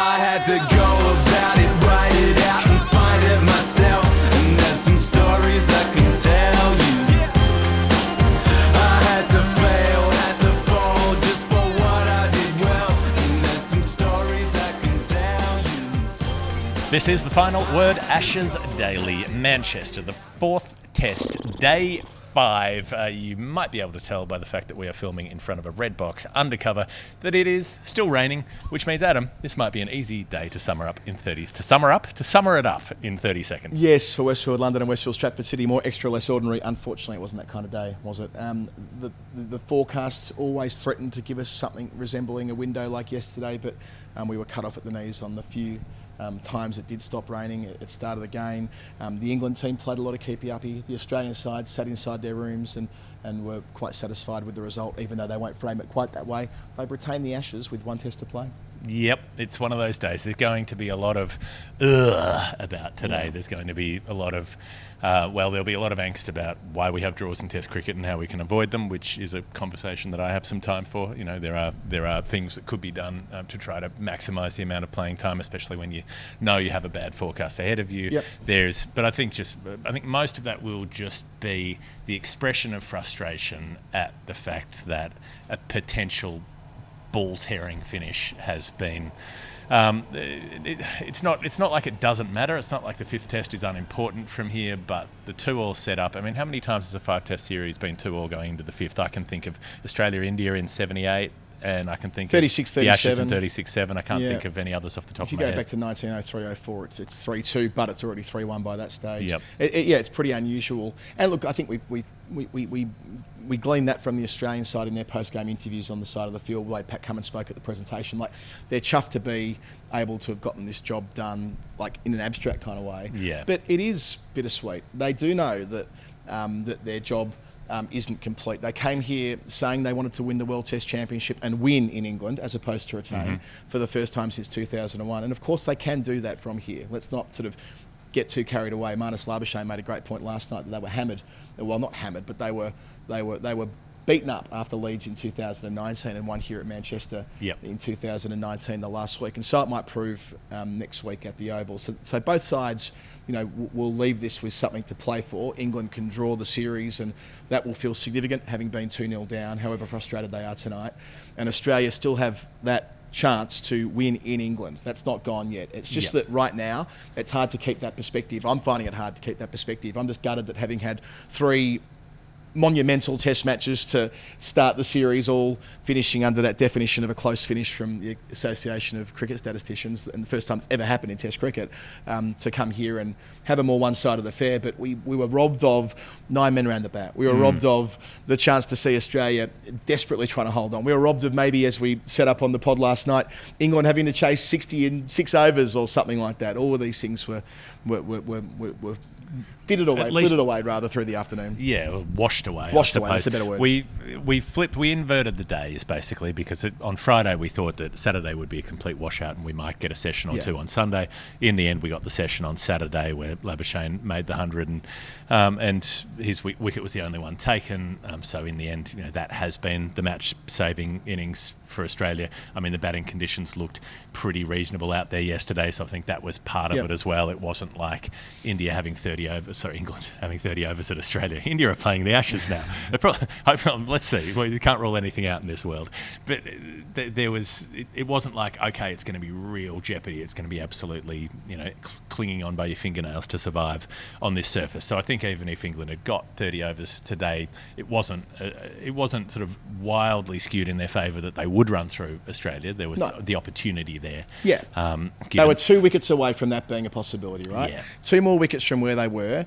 I had to go about it, write it out, and find it myself. And there's some stories I can tell you. I had to fail, had to fall just for what I did well. And there's some stories I can tell you. This is the final word Ashes Daily, Manchester, the fourth test, day five. Uh, you might be able to tell by the fact that we are filming in front of a red box undercover that it is still raining, which means, Adam, this might be an easy day to summer up in 30. To summer up? To summer it up in 30 seconds. Yes, for Westfield London and Westfield Stratford City, more extra, less ordinary. Unfortunately, it wasn't that kind of day, was it? Um, the, the, forecasts always threatened to give us something resembling a window like yesterday, but um, we were cut off at the knees on the few um, times it did stop raining at at start of the game. Um, the England team played a lot of keepy uppy. The Australian side sat inside their rooms and, and were quite satisfied with the result, even though they won't frame it quite that way. They've retained the Ashes with one test to play. Yep, it's one of those days. There's going to be a lot of ugh about today. There's going to be a lot of, uh, well, there'll be a lot of angst about why we have draws in Test cricket and how we can avoid them, which is a conversation that I have some time for. You know, there are there are things that could be done um, to try to maximise the amount of playing time, especially when you know you have a bad forecast ahead of you. Yep. There's, but I think just, I think most of that will just be the expression of frustration at the fact that a potential ball tearing finish has been. Um, it, it's not. It's not like it doesn't matter. It's not like the fifth test is unimportant from here. But the two-all set up. I mean, how many times has a five-test series been two-all going into the fifth? I can think of Australia India in '78, and I can think 36, of the Ashes in 37. '36-7. I can't Yeah. think of any others off the top of my head. If you go back to 1903-04, it's it's three two, but it's already three one by that stage. Yep. It, it- yeah, it's pretty unusual. And look, I think we've, we've we, we, we we gleaned that from the Australian side in their post game interviews on the side of the field. The way Pat Cummins spoke at the presentation, like they're chuffed to be able to have gotten this job done, like in an abstract kind of way. Yeah. But it is bittersweet. They do know that um, that their job um, isn't complete. They came here saying they wanted to win the World Test Championship and win in England as opposed to retain for the first time since 2001. And of course, they can do that from here. Let's not sort of get too carried away. Marnus Labuschagne made a great point last night that they were hammered. Well, not hammered, but they were they were they were beaten up after Leeds in 2019 and won here at Manchester Yep. in 2019, the last week, and so it might prove um, next week at the Oval. So, so both sides, you know, w- will leave this with something to play for. England can draw the series, and that will feel significant, having been 2 0 down, however frustrated they are tonight. And Australia still have that chance to win in England. That's not gone yet. It's just Yep. that right now, it's hard to keep that perspective. I'm finding it hard to keep that perspective. I'm just gutted that having had three monumental test matches to start the series, all finishing under that definition of a close finish from the Association of Cricket Statisticians, and the first time it's ever happened in Test cricket, um, to come here and have a more one-sided affair. But we, we were robbed of nine men around the bat. We were robbed of the chance to see Australia desperately trying to hold on. We were robbed of maybe, as we set up on the pod last night, England having to chase 60 in six overs or something like that. All of these things were were, were, were, were, were fitted away, least- flitted away rather through the afternoon. Yeah, washed away. Washed away, that's a better word. We we flipped, we inverted the days basically because it, on Friday we thought that Saturday would be a complete washout and we might get a session or Yeah. two on Sunday. In the end, we got the session on Saturday where Labuschagne made the hundred and um, and his wi- wicket was the only one taken. Um, so in the end, you know that has been the match saving innings for Australia. I mean, the batting conditions looked pretty reasonable out there yesterday, so I think that was part of it as well. It wasn't like India having 30 overs, sorry, England having 30 overs at Australia. India are playing the Ashes now. Probably, let's see. Well, you can't rule anything out in this world. But uh, there was, it, it wasn't like, okay, it's going to be real jeopardy. It's going to be absolutely, you know, clinging on by your fingernails to survive on this surface. So I think even if England had got 30 overs today, it wasn't, uh, it wasn't sort of wildly skewed in their favour that they would run through Australia. There was No. the opportunity there. Yeah. Um, They were two wickets away from that being a possibility, right? Yeah. Two more wickets from where they were,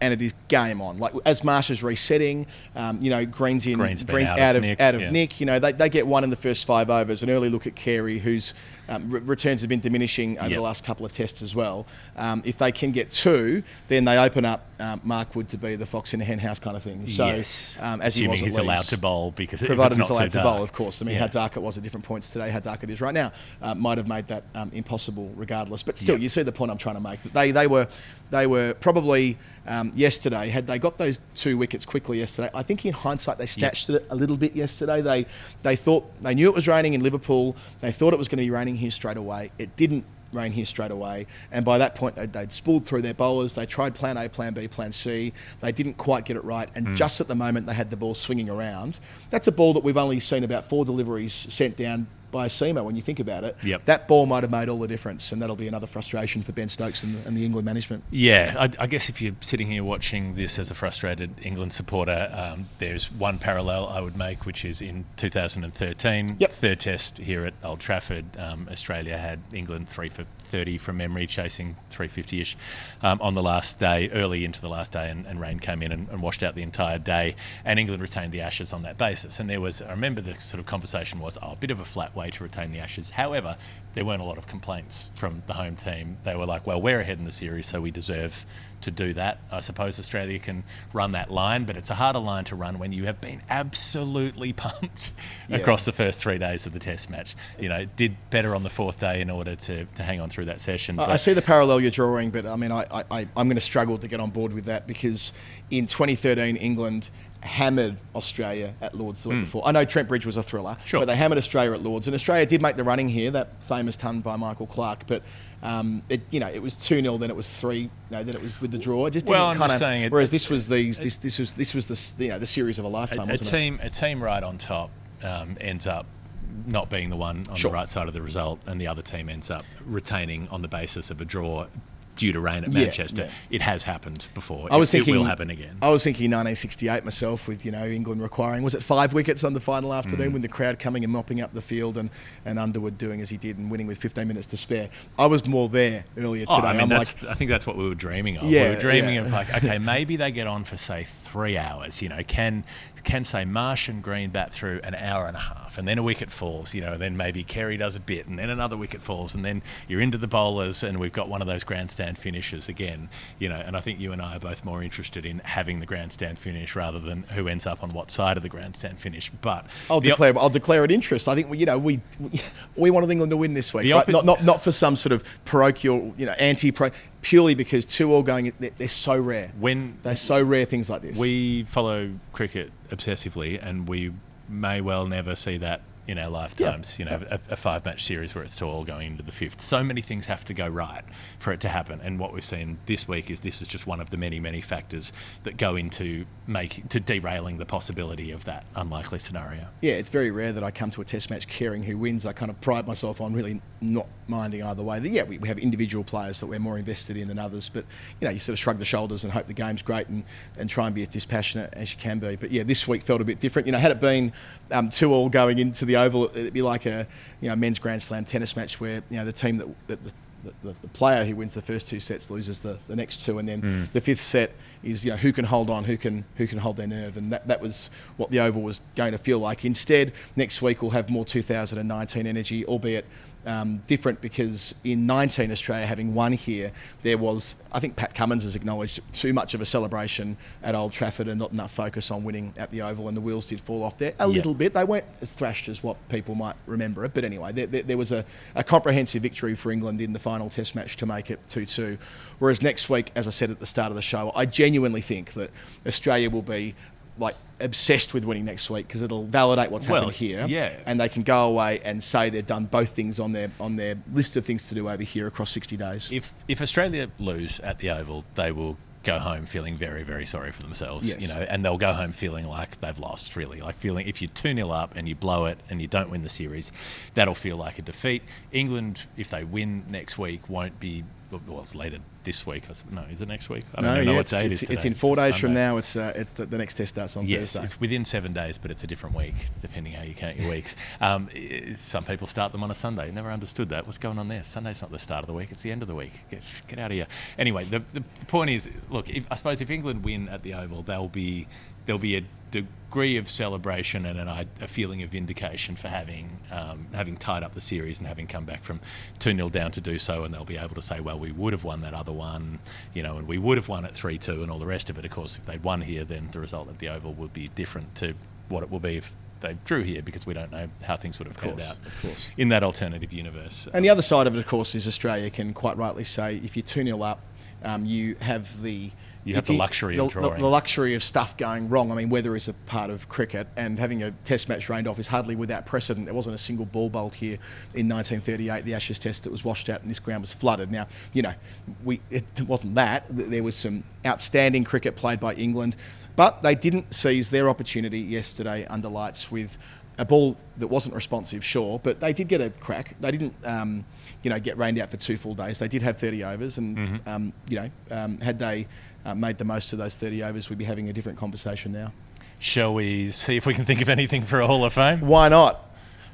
and it is game on. Like as Marsh is resetting, um, you know, Green's in, Green's Green's out out of nick, out of yeah. nick. You know, they, they get one in the first five overs. An early look at Carey, whose Um, re- returns have been diminishing over Yep. the last couple of tests as well. Um, if they can get two, then they open up um, Mark Wood to be the fox in the hen house kind of thing. So, yes. um, as he was he's allowed to bowl because provided it's he's allowed to bowl, of course. I mean, Yeah. how dark it was at different points today, how dark it is right now, uh, might have made that um, impossible, regardless. But still, Yeah. you see the point I'm trying to make. They they were they were probably um, yesterday had they got those two wickets quickly yesterday. I think in hindsight they snatched it a little bit yesterday. They they thought they knew it was raining in Liverpool. They thought it was going to be raining here straight away. It didn't rain here straight away. And by that point, they'd, they'd spooled through their bowlers. They tried plan A, plan B, plan C. They didn't quite get it right. And Hmm. just at the moment, they had the ball swinging around. That's a ball that we've only seen about four deliveries sent down by a seamer when you think about it. Yep. That ball might have made all the difference. And that'll be another frustration for Ben Stokes and, and the England management. Yeah, I, I guess if you're sitting here watching this as a frustrated England supporter, um, there's one parallel I would make, which is in 2013, Yep. third test here at Old Trafford. Um, Australia had England three for 30 from memory, chasing 350-ish um, on the last day, early into the last day, and, and rain came in and, and washed out the entire day. And England retained the Ashes on that basis. And there was, I remember the sort of conversation was, oh, a bit of a flat way to retain the Ashes. However, there weren't a lot of complaints from the home team. They were like, well, we're ahead in the series, so we deserve to do that. I suppose Australia can run that line, but it's a harder line to run when you have been absolutely pumped Yeah. across the first three days of the test match. You know, did better on the fourth day in order to, to hang on through that session. I I see the parallel you're drawing, but I mean, I, I, I- I'm going to struggle to get on board with that because in 2013, England hammered Australia at Lords the week before. I know Trent Bridge was a thriller. Sure. but they hammered Australia at Lords, and Australia did make the running here, that famous ton by Michael Clarke, but. Um, it, you know, it was two 0 then it was three, no, then it was with the draw. It just Well, didn't I'm kind just of. saying it- whereas this was these, this, this was this was the you know the series of a lifetime, a, a wasn't it? team a team right on top um, ends up not being the one on Sure. the right side of the result, and the other team ends up retaining on the basis of a draw due to rain at Yeah, Manchester. yeah. It has happened before. I was it, thinking it will happen again. I was thinking 1968 myself, with you know England requiring was it five wickets on the final Mm. afternoon with the crowd coming and mopping up the field and, and Underwood doing as he did and winning with 15 minutes to spare. I was more there earlier today. Oh, I mean, like, I think that's what we were dreaming of. we were dreaming yeah. of like, okay, maybe they get on for say three hours. You know, can can say Marsh and Green bat through an hour and a half, and then a wicket falls. You know, and then maybe Carey does a bit, and then another wicket falls, and then you're into the bowlers, and we've got one of those grandstand finishes again. You know, and I think you and I are both more interested in having the grandstand finish rather than who ends up on what side of the grandstand finish. But I'll declare I'll declare an interest. I think we- you know we we, wanted England to win this week, right? oppo- not, not not for some sort of parochial, you know, anti-pro, purely because two all going. They're, they're so rare. when They're so rare things like this. We follow cricket obsessively, and we may well never see that in our lifetimes. You know, a, a five-match series where it's two all going into the fifth. So many things have to go right for it to happen. And what we've seen this week is this is just one of the many, many factors that go into make to derailing the possibility of that unlikely scenario. yeah, it's very rare that I come to a test match caring who wins. I kind of pride myself on really not minding either way. Yeah, we, we have individual players that we're more invested in than others, but you know, you sort of shrug the shoulders and hope the game's great and, and try and be as dispassionate as you can be. But yeah, this week felt a bit different. You know, had it been um, two all going into the oval, it'd be like a you know men's Grand Slam tennis match where you know the team that, that the, the, the player who wins the first two sets loses the, the next two, and then mm. the fifth set is you know who can hold on, who can who can hold their nerve, and that, that was what the Oval was going to feel like. Instead, next week we'll have more 2019 energy, albeit um, different because in 19 Australia having won here, there was I think Pat Cummins has acknowledged too much of a celebration at Old Trafford and not enough focus on winning at the Oval, and the wheels did fall off there a Yeah. little bit. They weren't as thrashed as what people might remember it, but anyway, there, there, there was a, a comprehensive victory for England in the final Test match to make it 2 2. Whereas next week, as I said at the start of the show, I genuinely think that Australia will be like obsessed with winning next week because it'll validate what's Well, happened here yeah. and they can go away and say they've done both things on their on their list of things to do over here across 60 days If if Australia lose at the Oval, they will go home feeling very very sorry for themselves. Yes. You know, and they'll go home feeling like they've lost. Really, like feeling if you're two 0 up and you blow it and you don't win the series, that'll feel like a defeat. England, if they win next week, won't be. Well, it's later this week. I No, is it next week? I don't no, even know yeah, what it's, date it it's, is it's in four a days from now. It's uh, it's the, the next test starts on Yes, Thursday. it's within seven days, but it's a different week, depending how you count your weeks. Um, some people start them on a Sunday. Never understood that. What's going on there? Sunday's not the start of the week; it's the end of the week. Get, get out of here. Anyway, the, the, the point is, look, if, I suppose if England win at the Oval, they'll be there'll be a degree of celebration and an, i- a feeling of vindication for having um, having tied up the series and having come back from 2 0 down to do so. And they'll be able to say, well, we would have won that other one, you know, and we would have won at 3 2 and all the rest of it. Of course, if they'd won here, then the result at the Oval would be different to what it will be if they drew here because we don't know how things would have course, out of course. in that alternative universe. And the other side of it, of course, is Australia can quite rightly say if you're 2 0 up, um, you have the. You have the luxury of the, drawing. The, luxury of stuff going wrong. I mean, weather is a part of cricket, and having a test match rained off is hardly without precedent. There wasn't a single ball bowled here in 1938, the Ashes Test, that was washed out, and this ground was flooded. Now, you know, we it wasn't that. There was some outstanding cricket played by England, but they didn't seize their opportunity yesterday under lights with a ball that wasn't responsive, sure, but they did get a crack. They didn't, um, you know, get rained out for two full days. They did have 30 overs, and Mm-hmm. um, you know, um, had they uh, made the most of those 30 overs, we'd be having a different conversation now. Shall we see if we can think of anything for a Hall of Fame? Why not?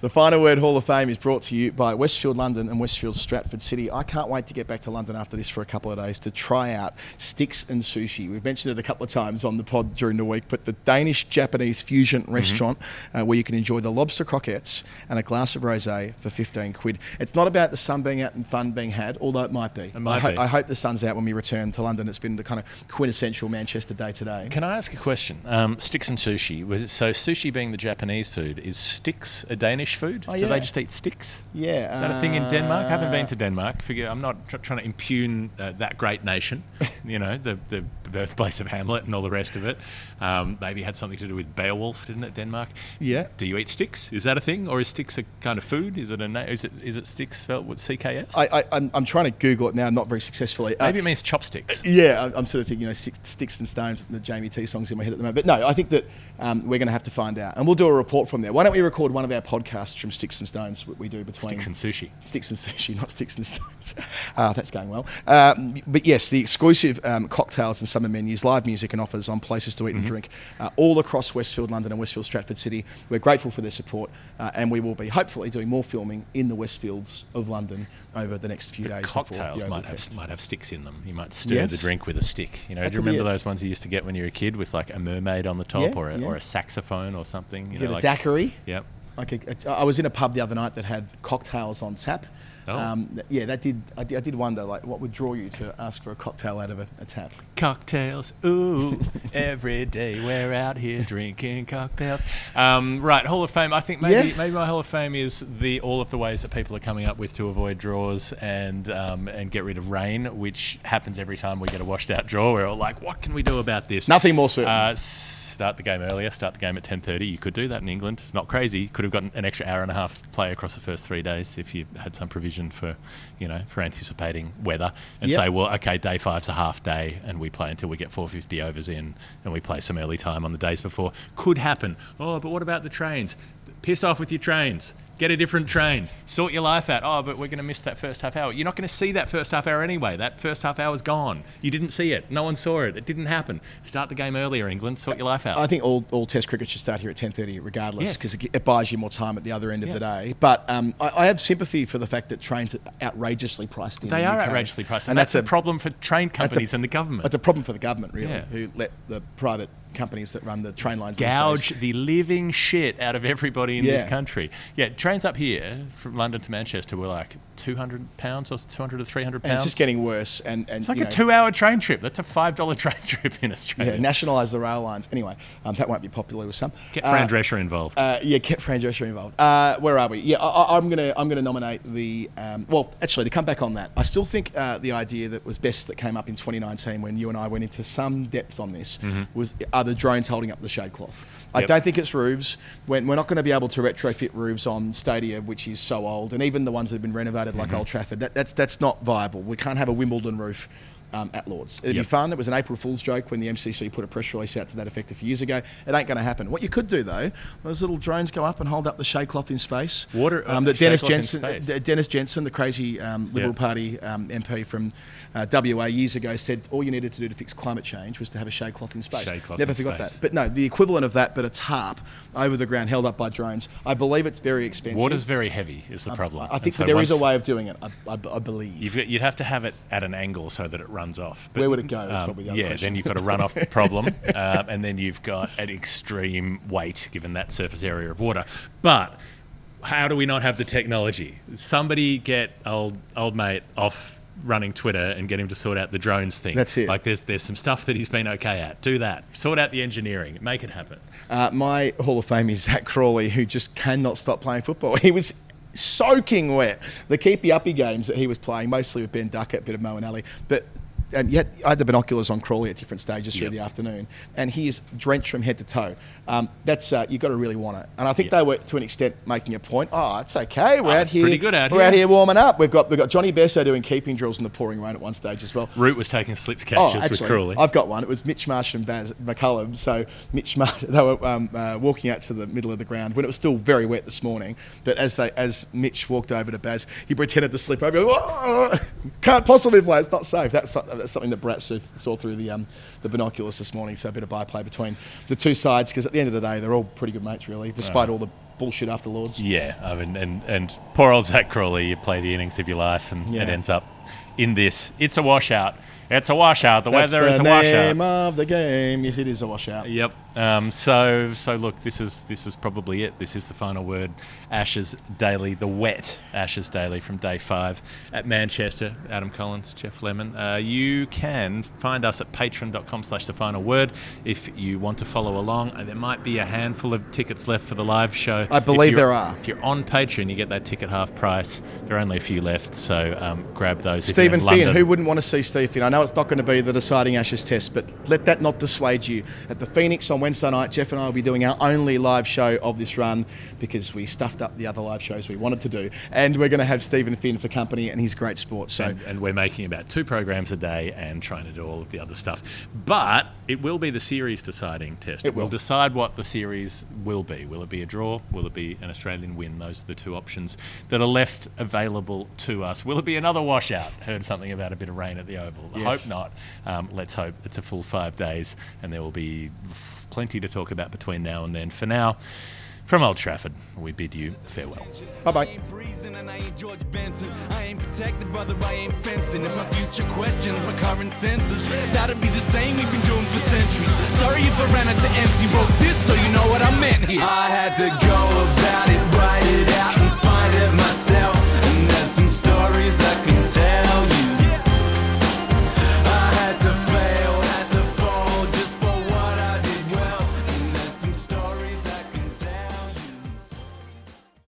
The Final Word Hall of Fame is brought to you by Westfield London and Westfield Stratford City. I can't wait to get back to London after this for a couple of days to try out sticks and sushi. We've mentioned it a couple of times on the pod during the week, but the Danish Japanese fusion restaurant uh, where you can enjoy the lobster croquettes and a glass of rosé for 15 quid. It's not about the sun being out and fun being had, although it might be. It might I, ho- be. I hope the sun's out when we return to London. It's been the kind of quintessential Manchester day today. Can I ask a question? Um, sticks and sushi. So sushi being the Japanese food, is sticks a Danish food? Oh, Do they just eat sticks? Yeah, Is that a thing in Denmark? I haven't been uh, to Denmark. Figure I'm not tr- trying to impugn uh, that great nation. you know, the the birthplace of Hamlet and all the rest of it. Um, maybe it had something to do with Beowulf, didn't it? Denmark. Yeah. Do you eat sticks? Is that a thing, or is sticks a kind of food? Is it a na- is it is it sticks spelled with CKS? I, I, I'm, I'm trying to Google it now, not very successfully. Uh, Maybe it means chopsticks. Yeah, I'm- I'm sort of thinking, you know, sticks and stones, the Jamie T songs in my head at the moment. But no, I think that um, we're going to have to find out, and we'll do a report from there. Why don't we record one of our podcasts from Sticks and Stones? What we do between Sticks and sushi. Sticks and sushi, not sticks and stones. Uh, that's going well. Um, but yes, the exclusive um, cocktails and summer menus, live music and offers on places to eat and drink uh, all across Westfield London and Westfield Stratford City. We're grateful for their support, uh, and we will be hopefully doing more filming in the Westfields of London over the next few days. before Cocktails might have Test. might have sticks in them. You might stir Yes. the drink with a stick. You know, That do you remember those ones you used to get when you were a kid with like a mermaid on the top Yeah, or a, yeah. or a saxophone or something? You know, a like daiquiri. Yep. Like a, a, I was in a pub the other night that had cocktails on tap. Oh. Um, yeah, that did I, did. I did wonder, like, what would draw you to ask for a cocktail out of a, a tap? Cocktails, ooh, every day we're out here drinking cocktails. Um, right, Hall of Fame. I think maybe Yeah. maybe my Hall of Fame is the all of the ways that people are coming up with to avoid draws and um, and get rid of rain, which happens every time we get a washed out draw. We're all like, what can we do about this? Nothing more certain. Uh, start the game earlier. Start the game at ten thirty. You could do that in England. It's not crazy. Could have gotten an extra hour and a half play across the first three days if you had some provision for, you know, for anticipating weather. And Yep. say, well, okay, day five's a half day, and we play until we get four fifty overs in, and we play some early time on the days before. Could happen. Oh, but what about the trains? Piss off with your trains. Get a different train. Sort your life out. Oh, but we're going to miss that first half hour. You're not going to see that first half hour anyway. That first half hour's gone. You didn't see it. No one saw it. It didn't happen. Start the game earlier, England. Sort your life out. I think all, all Test cricket should start here at 10:30, regardless, Yes. because it, it buys you more time at the other end of Yeah. the day. But um, I, I have sympathy for the fact that trains are outrageously priced in. They the are UK. outrageously priced, and, and, that's, that's, a problem for train companies and the government. It's a problem for the government, really, Yeah. who let the private companies that run the train lines Gouge the living shit out of everybody in this country. Yeah, trains up here from London to Manchester were like two hundred pounds or two hundred to three hundred And pounds. it's just getting worse. And, and It's like you a know, two-hour train trip. That's a five-dollar train trip in Australia. Yeah, nationalise the rail lines. Anyway, um, that won't be popular with some. Get Uh, Drescher involved. Uh, yeah, get Fran Drescher involved. Uh, where are we? Yeah, I, I- I'm gonna I'm gonna nominate the. Um, well, actually, to come back on that, I still think uh, the idea that was best that came up in 2019 when you and I went into some depth on this was are the drones holding up the shade cloth. I Yep. don't think it's roofs. When we're not going to be able to retrofit roofs on Stadia, which is so old, and even the ones that have been renovated, like mm-hmm. Old Trafford, that, that's that's not viable. We can't have a Wimbledon roof. Um, at Lords. It'd Yep. be fun. It was an April Fool's joke when the MCC put a press release out to that effect a few years ago. It ain't going to happen. What you could do though, those little drones go up and hold up the shade cloth in space. Water- uh, Um, that shade Dennis Jensen, Dennis Jensen, the crazy um, Liberal Yep. Party um, MP from uh, WA years ago, said all you needed to do to fix climate change was to have a shade cloth in space. Shade cloth Never forgot space. that. But no, the equivalent of that, but a tarp over the ground held up by drones. I believe it's very expensive. Water's very heavy is the problem. I think so there is a way of doing it. I, I, I believe. Got- you'd have to have it at an angle so that it runs runs off. Where would it go probably the other yeah, question. then you've got a runoff problem, um, and then you've got an extreme weight given that surface area of water. But how do we not have the technology? Somebody get old old mate off running Twitter and get him to sort out the drones thing. That's it. Like there's there's some stuff that he's been okay at. Do that. Sort out the engineering. Make it happen. Uh, my Hall of Fame is Zak Crawley, who just cannot stop playing football. He was soaking wet. The keepy uppy games that he was playing, mostly with Ben Duckett, a bit of Moeen Ali, but. And yet, I had the binoculars on Crawley at different stages through Yep. the afternoon, and he is drenched from head to toe. Um, that's uh, you've got to really want it, and I think Yep. they were to an extent making a point. Oh, it's okay. We're Oh, out it's here. pretty good out we're here." out here warming up. We've got we've got Jonny Bairstow doing keeping drills in the pouring rain at one stage as well. Root was taking slips Oh, catches with Crawley. I've got one. It was Mitch Marsh and Baz McCullum. So Mitch Marsh, they were um, uh, walking out to the middle of the ground when it was still very wet this morning. But as they, as Mitch walked over to Baz, he pretended to slip over. "Whoa, Can't possibly play. It's not safe. That's, so- that's something that Brat saw, saw through the um, the binoculars this morning. So a bit of byplay between the two sides because at the end of the day, they're all pretty good mates, really, despite all the bullshit after Lords. Yeah, I mean, and, and poor old Zak Crawley, you play the innings of your life, and Yeah. it ends up in this. It's a washout. It's a washout. The That's weather the is a washout. name of the game. Yes, it is a washout. Yep. Um, so so look, this is this is probably it. This is the final word. Ashes Daily, the wet Ashes Daily from day five at Manchester. Adam Collins, Geoff Lemon. Uh, you can find us at patreon.com slash the final word if you want to follow along. Uh, there might be a handful of tickets left for the live show. I believe there are. If you're on Patreon, you get that ticket half price. There are only a few left, so um, grab those. Stephen in Finn, London. who wouldn't want to see Steve Finn? I know it's not going to be the deciding Ashes test, but let that not dissuade you. At the Phoenix on Wednesday night, Geoff and I will be doing our only live show of this run because we stuffed up the other live shows we wanted to do. And we're going to have Steven Finn for company, and he's great sport. So and, and we're making about two programs a day and trying to do all of the other stuff. But it will be the series deciding test. It will. decide what the series will be. Will it be a draw? Will it be an Australian win? Those are the two options that are left available to us. Will it be another washout? heard something about a bit of rain at the Oval. Yes. hope not. Um, let's hope it's a full five days and there will be plenty to talk about between now and then. For now, from Old Trafford, we bid you farewell. Bye bye. Sorry if I ran out empty. Wrote this so you know what I meant. I had to go about it, write it out, and find it myself.